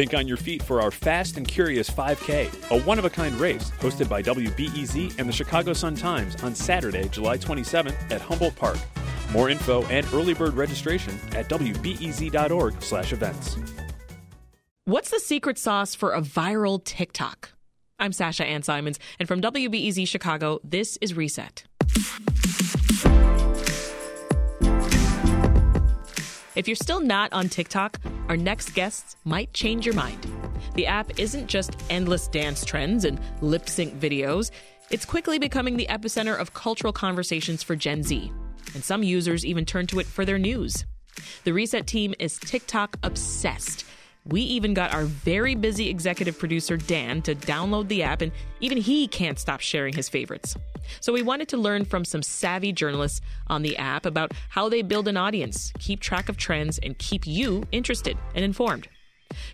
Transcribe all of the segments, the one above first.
Think on your feet for our Fast and Curious 5K, a one of a kind race hosted by WBEZ and the Chicago Sun Times on Saturday, July 27th at Humboldt Park. More info and early bird registration at wbez.org/events. What's the secret sauce for a viral TikTok? I'm Sasha Ann Simons, and from WBEZ Chicago, this is Reset. If you're still not on TikTok, our next guests might change your mind. The app isn't just endless dance trends and lip sync videos, it's quickly becoming the epicenter of cultural conversations for Gen Z. And some users even turn to it for their news. The Reset team is TikTok obsessed. We even got our very busy executive producer, Dan, to download the app, and even he can't stop sharing his favorites. So we wanted to learn from some savvy journalists on the app about how they build an audience, keep track of trends, and keep you interested and informed.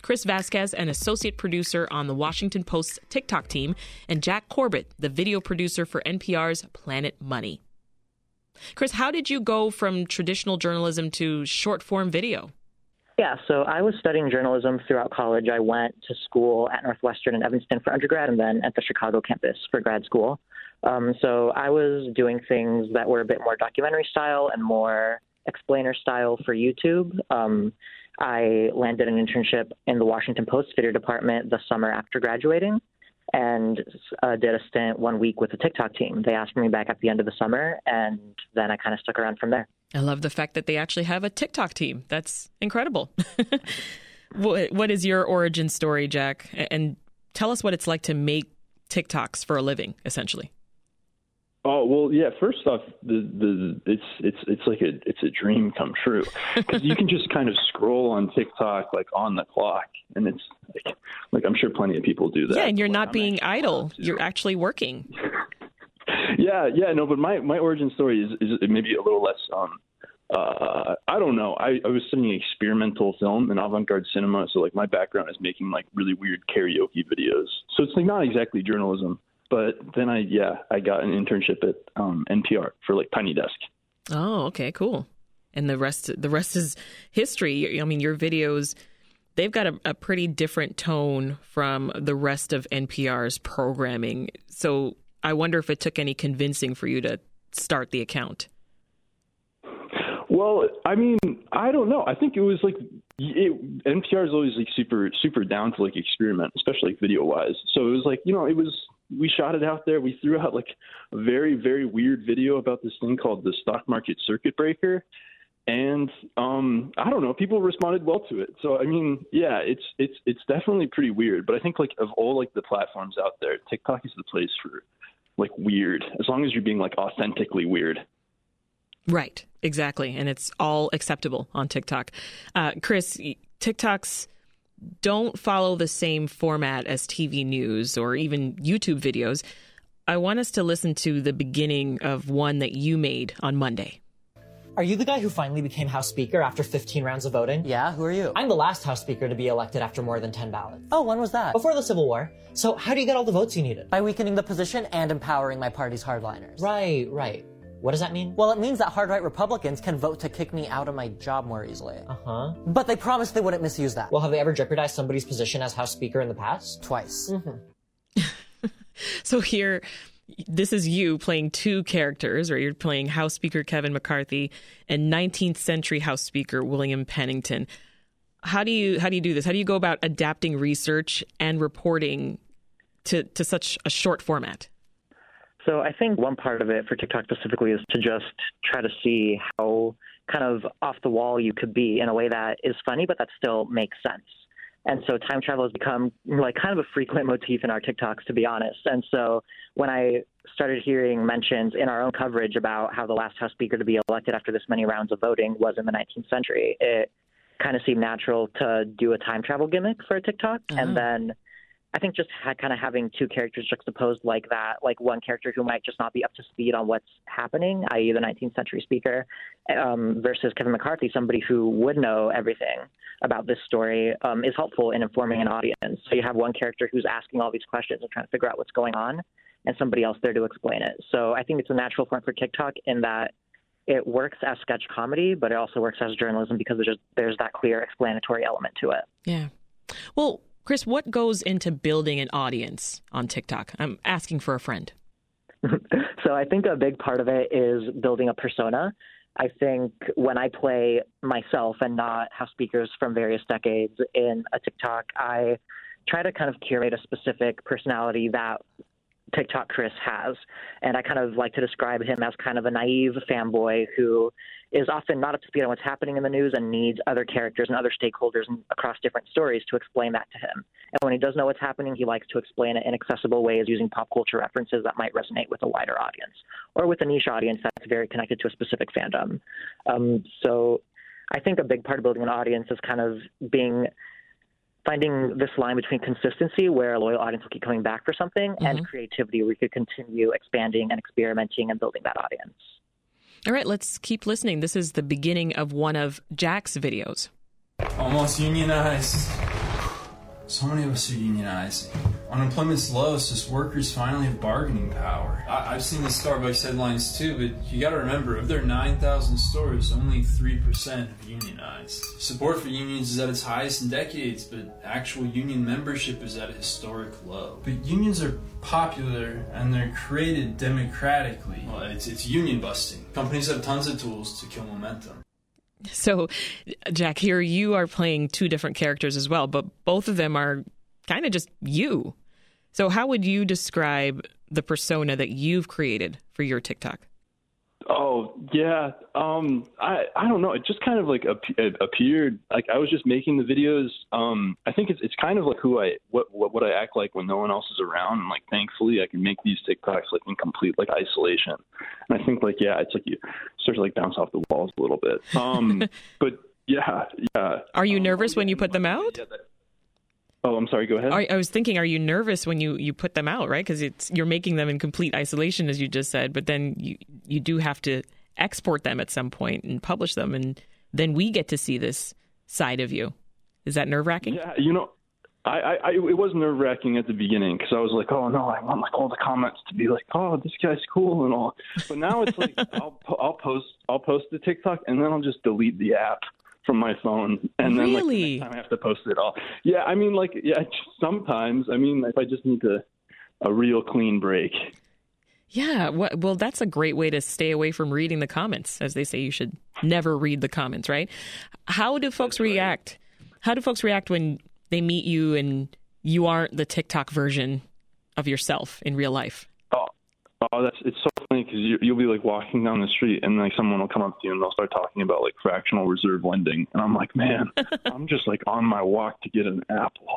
Chris Vasquez, an associate producer on the Washington Post's TikTok team, and Jack Corbett, the video producer for NPR's Planet Money. Chris, how did you go from traditional journalism to short form video? Yeah, so I was studying journalism throughout college. I went to school at Northwestern in Evanston for undergrad and then at the Chicago campus for grad school. Um, so I was doing things that were a bit more documentary style and more explainer style for YouTube. Um, I landed an internship in the Washington Post video department the summer after graduating and uh, did a stint one week with the TikTok team. They asked me back at the end of the summer, and then I kind of stuck around from there. I love the fact that they actually have a TikTok team. That's incredible. what, what is your origin story, Jack? And tell us what it's like to make TikToks for a living, essentially. Oh well, yeah. First off, the the it's it's it's like a it's a dream come true because you can just kind of scroll on TikTok like on the clock, and it's like like I'm sure plenty of people do that. Yeah, and you're like, not I'm being idle. You're actually working. yeah, yeah, no, but my my origin story is is maybe a little less um uh I don't know. I, I was studying experimental film and avant garde cinema, so like my background is making like really weird karaoke videos. So it's like not exactly journalism. But then I yeah, I got an internship at um NPR for like Tiny Desk. Oh, okay, cool. And the rest the rest is history. I mean, your videos they've got a, a pretty different tone from the rest of NPR's programming. So I wonder if it took any convincing for you to start the account. Well, I mean, I don't know. I think it was like it, NPR is always like super super down to like experiment, especially like video wise. So it was like you know it was we shot it out there. We threw out like a very very weird video about this thing called the stock market circuit breaker, and um I don't know, people responded well to it. So I mean, yeah, it's it's it's definitely pretty weird. But I think like of all like the platforms out there, TikTok is the place for like weird, as long as you're being like authentically weird. Right, exactly. And it's all acceptable on TikTok. Uh, Chris, TikToks don't follow the same format as TV news or even YouTube videos. I want us to listen to the beginning of one that you made on Monday. Are you the guy who finally became House Speaker after 15 rounds of voting? Yeah, who are you? I'm the last House Speaker to be elected after more than 10 ballots. Oh, when was that? Before the Civil War. So, how do you get all the votes you needed? By weakening the position and empowering my party's hardliners. Right, right. What does that mean? Well, it means that hard right Republicans can vote to kick me out of my job more easily. Uh huh. But they promised they wouldn't misuse that. Well, have they ever jeopardized somebody's position as House Speaker in the past? Twice. Mm-hmm. so here, this is you playing two characters, or you're playing House Speaker Kevin McCarthy and 19th century House Speaker William Pennington. How do you how do you do this? How do you go about adapting research and reporting to to such a short format? So I think one part of it for TikTok specifically is to just try to see how kind of off the wall you could be in a way that is funny, but that still makes sense. And so time travel has become like kind of a frequent motif in our TikToks, to be honest. And so when I started hearing mentions in our own coverage about how the last House Speaker to be elected after this many rounds of voting was in the 19th century, it kind of seemed natural to do a time travel gimmick for a TikTok. Uh-huh. And then I think just had kind of having two characters juxtaposed like that, like one character who might just not be up to speed on what's happening, i.e., the 19th century speaker, um, versus Kevin McCarthy, somebody who would know everything about this story, um, is helpful in informing an audience. So you have one character who's asking all these questions and trying to figure out what's going on, and somebody else there to explain it. So I think it's a natural form for TikTok in that it works as sketch comedy, but it also works as journalism because there's there's that clear explanatory element to it. Yeah. Well, Chris, what goes into building an audience on TikTok? I'm asking for a friend. so I think a big part of it is building a persona. I think when I play myself and not house speakers from various decades in a TikTok, I try to kind of curate a specific personality that TikTok Chris has. And I kind of like to describe him as kind of a naive fanboy who is often not up to speed on what's happening in the news and needs other characters and other stakeholders across different stories to explain that to him. And when he does know what's happening, he likes to explain it in accessible ways using pop culture references that might resonate with a wider audience or with a niche audience that's very connected to a specific fandom. Um, so I think a big part of building an audience is kind of being finding this line between consistency, where a loyal audience will keep coming back for something, mm-hmm. and creativity, where you could continue expanding and experimenting and building that audience. All right, let's keep listening. This is the beginning of one of Jack's videos. Oh, Almost unionized. So many of us are unionizing. Unemployment's low, so workers finally have bargaining power. I- have seen the Starbucks headlines too, but you gotta remember, of their 9,000 stores, only 3% have unionized. Support for unions is at its highest in decades, but actual union membership is at a historic low. But unions are popular and they're created democratically. Well, it's, it's union busting. Companies have tons of tools to kill momentum. So, Jack, here you are playing two different characters as well, but both of them are kind of just you. So, how would you describe the persona that you've created for your TikTok? Oh yeah, um, I I don't know. It just kind of like appeared. Like I was just making the videos. Um, I think it's it's kind of like who I what, what what I act like when no one else is around. And like thankfully, I can make these TikToks like in complete like isolation. And I think like yeah, it's like you start to like bounce off the walls a little bit. Um, but yeah, yeah. Are you um, nervous when you put them out? Yeah, that, Oh, I'm sorry. Go ahead. I, I was thinking, are you nervous when you, you put them out, right? Because it's you're making them in complete isolation, as you just said. But then you you do have to export them at some point and publish them, and then we get to see this side of you. Is that nerve wracking? Yeah, you know, I, I it was nerve wracking at the beginning because I was like, oh no, I want like all the comments to be like, oh, this guy's cool and all. But now it's like I'll I'll post I'll post the TikTok and then I'll just delete the app from my phone, and then really? like the I have to post it all. Yeah, I mean, like, yeah, sometimes. I mean, if I just need to a real clean break. Yeah, well, that's a great way to stay away from reading the comments, as they say you should never read the comments, right? How do folks react? How do folks react when they meet you and you aren't the TikTok version of yourself in real life? Oh, that's it's so funny because you, you'll be like walking down the street and like someone will come up to you and they'll start talking about like fractional reserve lending, and I'm like, man, I'm just like on my walk to get an apple.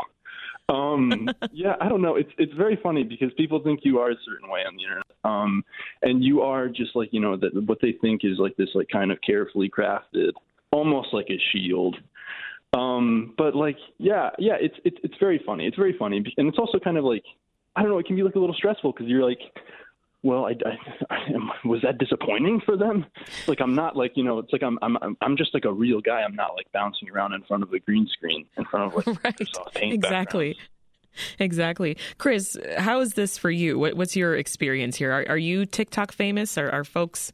Um, yeah, I don't know. It's it's very funny because people think you are a certain way on the internet, um, and you are just like you know that what they think is like this like kind of carefully crafted, almost like a shield. Um, but like, yeah, yeah, it's it's it's very funny. It's very funny, and it's also kind of like I don't know. It can be like a little stressful because you're like well, I, I, I, was that disappointing for them? Like, I'm not like you know, it's like I'm I'm I'm just like a real guy. I'm not like bouncing around in front of a green screen in front of like right. paint exactly. Backgrounds. Exactly, Chris. How is this for you? What, what's your experience here? Are, are you TikTok famous? Are, are folks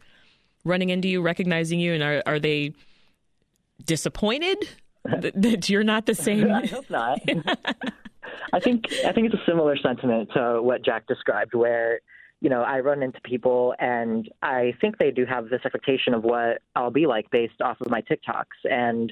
running into you, recognizing you, and are, are they disappointed that, that you're not the same? I hope not. I think I think it's a similar sentiment to what Jack described, where you know, I run into people and I think they do have this expectation of what I'll be like based off of my TikToks. And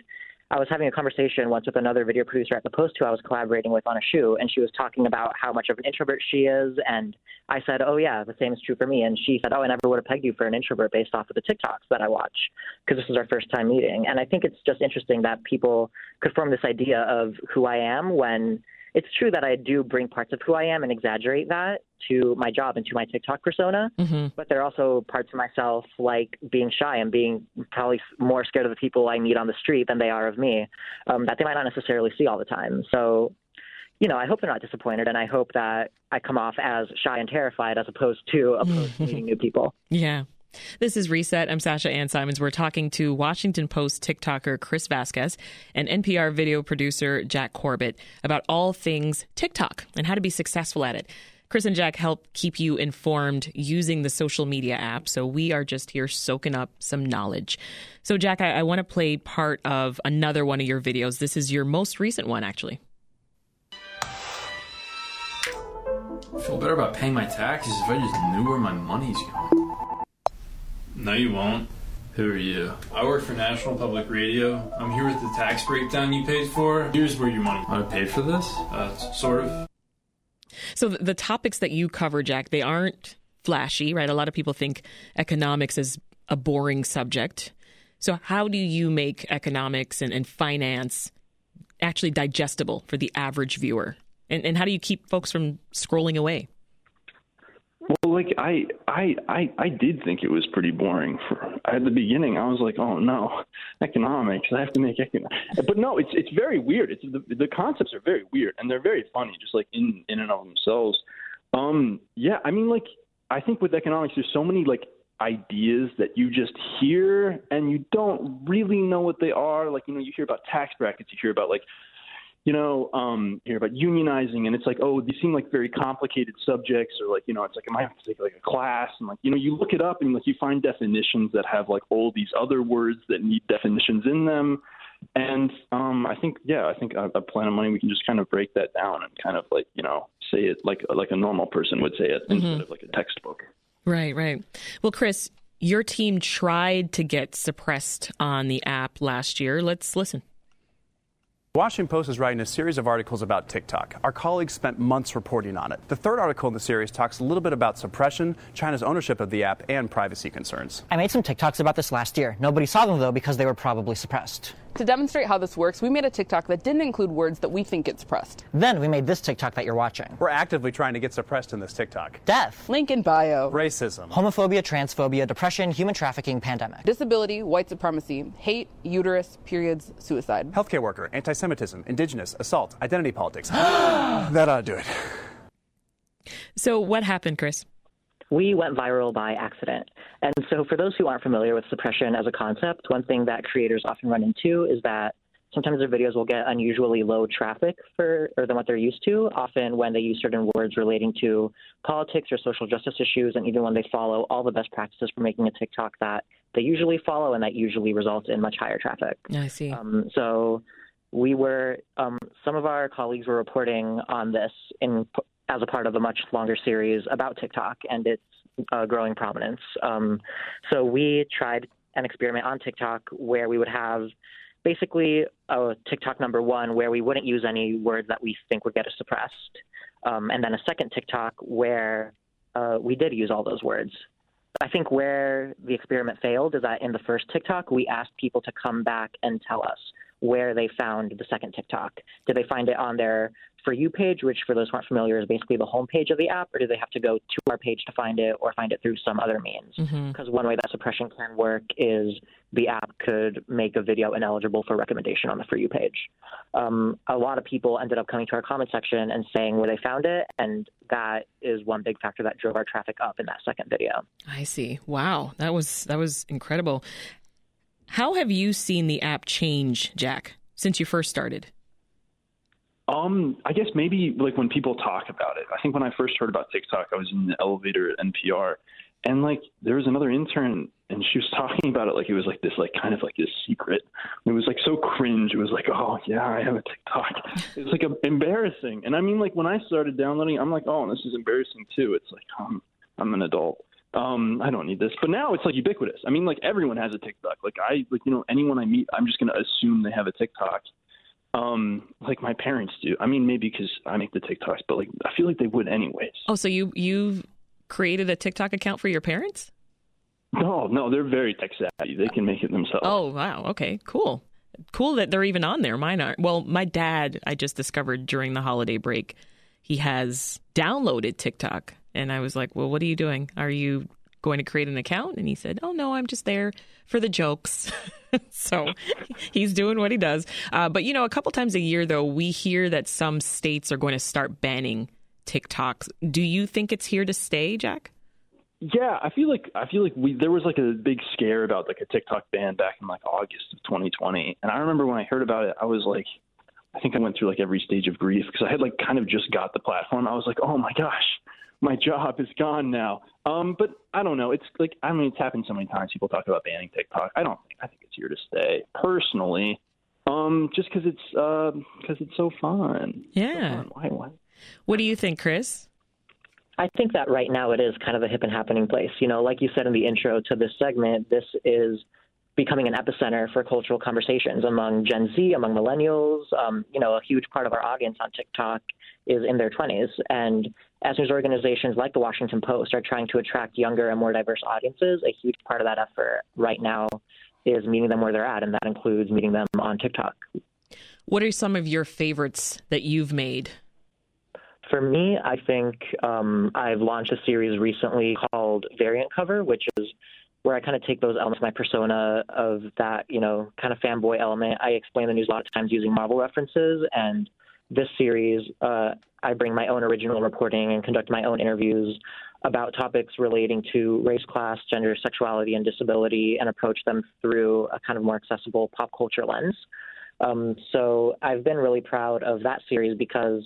I was having a conversation once with another video producer at the Post who I was collaborating with on a shoe, and she was talking about how much of an introvert she is. And I said, Oh, yeah, the same is true for me. And she said, Oh, I never would have pegged you for an introvert based off of the TikToks that I watch because this is our first time meeting. And I think it's just interesting that people could form this idea of who I am when it's true that I do bring parts of who I am and exaggerate that to my job and to my TikTok persona. Mm-hmm. But there are also parts of myself like being shy and being probably more scared of the people I meet on the street than they are of me um, that they might not necessarily see all the time. So, you know, I hope they're not disappointed, and I hope that I come off as shy and terrified as opposed to opposed to meeting new people. Yeah. This is Reset. I'm Sasha Ann Simons. We're talking to Washington Post TikToker Chris Vasquez and NPR video producer Jack Corbett about all things TikTok and how to be successful at it. Chris and Jack help keep you informed using the social media app. So we are just here soaking up some knowledge. So, Jack, I, I want to play part of another one of your videos. This is your most recent one, actually. I feel better about paying my taxes if I just knew where my money's going. No, you won't. Who are you? I work for National Public Radio. I'm here with the tax breakdown you paid for. Here's where your money. I paid for this? Uh, sort of. So the, the topics that you cover, Jack, they aren't flashy, right? A lot of people think economics is a boring subject. So how do you make economics and, and finance actually digestible for the average viewer? And, and how do you keep folks from scrolling away? Well, like I, I, I, I did think it was pretty boring. For at the beginning, I was like, "Oh no, economics! I have to make economics." But no, it's it's very weird. It's the the concepts are very weird and they're very funny, just like in in and of themselves. Um, yeah, I mean, like I think with economics, there's so many like ideas that you just hear and you don't really know what they are. Like you know, you hear about tax brackets, you hear about like you know, um, hear about unionizing, and it's like, oh, these seem like very complicated subjects, or like, you know, it's like, am I might have to take like a class, and like, you know, you look it up, and like, you find definitions that have like all these other words that need definitions in them, and um, I think, yeah, I think a, a of Money, we can just kind of break that down and kind of like, you know, say it like like a normal person would say it mm-hmm. instead of like a textbook. Right, right. Well, Chris, your team tried to get suppressed on the app last year. Let's listen. Washington Post is writing a series of articles about TikTok. Our colleagues spent months reporting on it. The third article in the series talks a little bit about suppression, China's ownership of the app, and privacy concerns. I made some TikToks about this last year. Nobody saw them, though, because they were probably suppressed. To demonstrate how this works, we made a TikTok that didn't include words that we think get suppressed. Then we made this TikTok that you're watching. We're actively trying to get suppressed in this TikTok. Death. Link in bio. Racism. Homophobia, transphobia, depression, human trafficking, pandemic. Disability, white supremacy, hate, uterus, periods, suicide. Healthcare worker, anti Semitism, indigenous, assault, identity politics. that ought to do it. So, what happened, Chris? we went viral by accident. And so, for those who aren't familiar with suppression as a concept, one thing that creators often run into is that sometimes their videos will get unusually low traffic for or than what they're used to. Often, when they use certain words relating to politics or social justice issues, and even when they follow all the best practices for making a TikTok that they usually follow, and that usually results in much higher traffic. I see. Um, so we were um, some of our colleagues were reporting on this in as a part of a much longer series about TikTok and its uh, growing prominence. Um, so we tried an experiment on TikTok where we would have basically a TikTok number one where we wouldn't use any words that we think would get us suppressed, um, and then a second TikTok where uh, we did use all those words. I think where the experiment failed is that in the first TikTok, we asked people to come back and tell us where they found the second TikTok. Did they find it on their For You page, which for those who aren't familiar is basically the homepage of the app, or do they have to go to our page to find it or find it through some other means? Mm-hmm. Because mm-hmm. one way that suppression can work is the app could make a video ineligible for recommendation on the For You page. Um, a lot of people ended up coming to our comment section and saying where they found it, and that is one big factor that drove our traffic up in that second video. I see. Wow, that was that was incredible. How have you seen the app change, Jack, since you first started? Um, I guess maybe like when people talk about it. I think when I first heard about TikTok, I was in the elevator at NPR, and like there was another intern, and she was talking about it like it was like this, like kind of like this secret. It was like so cringe. It was like, oh yeah, I have a TikTok. It was like a, embarrassing. And I mean, like when I started downloading, I'm like, oh, this is embarrassing too. It's like, um, I'm an adult um, I don't need this. But now it's like ubiquitous. I mean, like everyone has a TikTok. Like I, like you know, anyone I meet, I'm just gonna assume they have a TikTok. Um, like my parents do. I mean, maybe because I make the TikToks, but like I feel like they would anyways. Oh, so you you created a TikTok account for your parents? No, no, they're very tech savvy. They can make it themselves. Oh wow, okay, cool, cool that they're even on there. Mine aren't. Well, my dad, I just discovered during the holiday break, he has downloaded TikTok and I was like, well, what are you doing? Are you going to create an account? And he said, oh, no, I'm just there for the jokes. so he's doing what he does. Uh, but, you know, a couple times a year, though, we hear that some states are going to start banning TikToks. Do you think it's here to stay, Jack? Yeah, I feel like I feel like we there was like a big scare about like a TikTok ban back in like August of 2020, and I remember when I heard about it, I was like, I think I went through like every stage of grief because I had like kind of just got the platform. I was like, oh my gosh, my job is gone now. Um, but I don't know. It's like I mean, it's happened so many times. People talk about banning TikTok. I don't think. I think it's here to stay. Personally, um, just because it's because uh, it's so fun. Yeah. So fun. Why? Why? What do you think, Chris? I think that right now it is kind of a hip and happening place. You know, like you said in the intro to this segment, this is becoming an epicenter for cultural conversations among Gen Z, among millennials. Um, you know, a huge part of our audience on TikTok is in their 20s. And as news organizations like the Washington Post are trying to attract younger and more diverse audiences, a huge part of that effort right now is meeting them where they're at, and that includes meeting them on TikTok. What are some of your favorites that you've made? For me, I think um, I've launched a series recently called Variant Cover, which is where I kind of take those elements, my persona of that, you know, kind of fanboy element. I explain the news a lot of times using Marvel references, and this series, uh, I bring my own original reporting and conduct my own interviews about topics relating to race, class, gender, sexuality, and disability, and approach them through a kind of more accessible pop culture lens. Um, so I've been really proud of that series because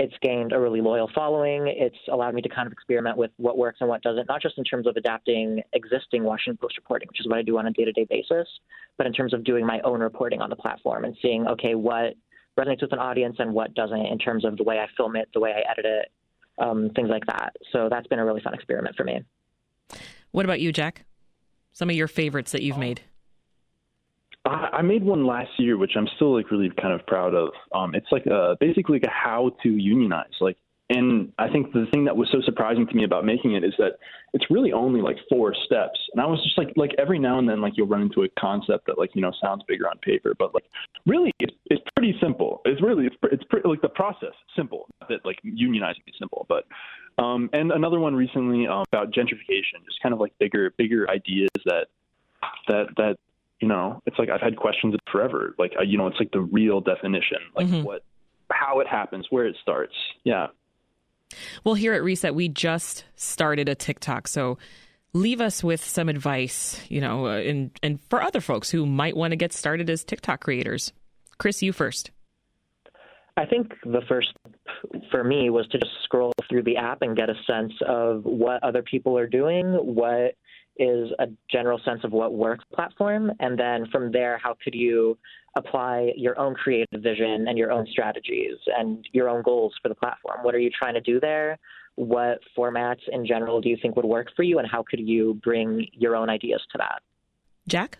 it's gained a really loyal following. It's allowed me to kind of experiment with what works and what doesn't, not just in terms of adapting existing Washington Post reporting, which is what I do on a day to day basis, but in terms of doing my own reporting on the platform and seeing, okay, what resonates with an audience and what doesn't in terms of the way I film it, the way I edit it, um, things like that. So that's been a really fun experiment for me. What about you, Jack? Some of your favorites that you've made? I made one last year, which I'm still like really kind of proud of. Um, it's like a basically like a how to unionize. Like, and I think the thing that was so surprising to me about making it is that it's really only like four steps. And I was just like, like every now and then, like you'll run into a concept that like you know sounds bigger on paper, but like really, it's it's pretty simple. It's really it's it's pretty like the process simple. That like unionizing is simple, but um, and another one recently um, about gentrification, just kind of like bigger bigger ideas that that that you know, it's like I've had questions forever. Like, you know, it's like the real definition, like mm-hmm. what, how it happens, where it starts. Yeah. Well, here at Reset, we just started a TikTok. So leave us with some advice, you know, uh, and, and for other folks who might want to get started as TikTok creators. Chris, you first. I think the first for me was to just scroll through the app and get a sense of what other people are doing, what is a general sense of what works platform, and then from there, how could you apply your own creative vision and your own strategies and your own goals for the platform? What are you trying to do there? What formats in general do you think would work for you, and how could you bring your own ideas to that? Jack.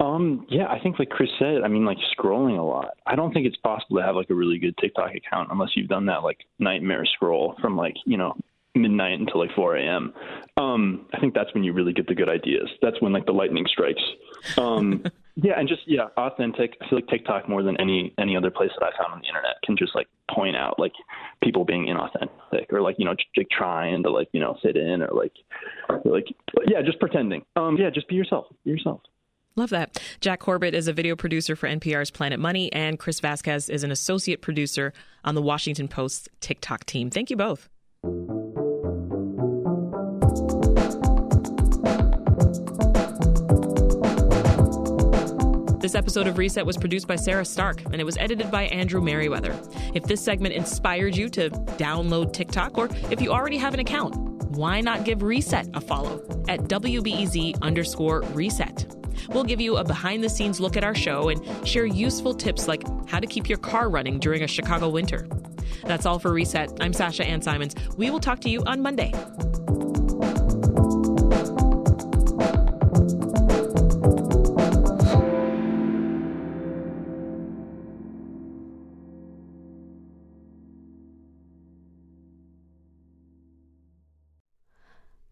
Um, yeah, I think like Chris said, I mean like scrolling a lot. I don't think it's possible to have like a really good TikTok account unless you've done that like nightmare scroll from like, you know, midnight until like 4 a.m. Um, I think that's when you really get the good ideas. That's when like the lightning strikes. Um, yeah, and just yeah, authentic. I feel like TikTok more than any any other place that I found on the internet can just like point out like people being inauthentic or like you know like trying to like you know fit in or like or, like yeah, just pretending. Um, yeah, just be yourself. Be yourself. Love that. Jack Corbett is a video producer for NPR's Planet Money, and Chris Vasquez is an associate producer on the Washington Post's TikTok team. Thank you both. This episode of Reset was produced by Sarah Stark and it was edited by Andrew Merriweather. If this segment inspired you to download TikTok, or if you already have an account, why not give Reset a follow at WBEZ underscore reset? We'll give you a behind the scenes look at our show and share useful tips like how to keep your car running during a Chicago winter. That's all for Reset. I'm Sasha Ann Simons. We will talk to you on Monday.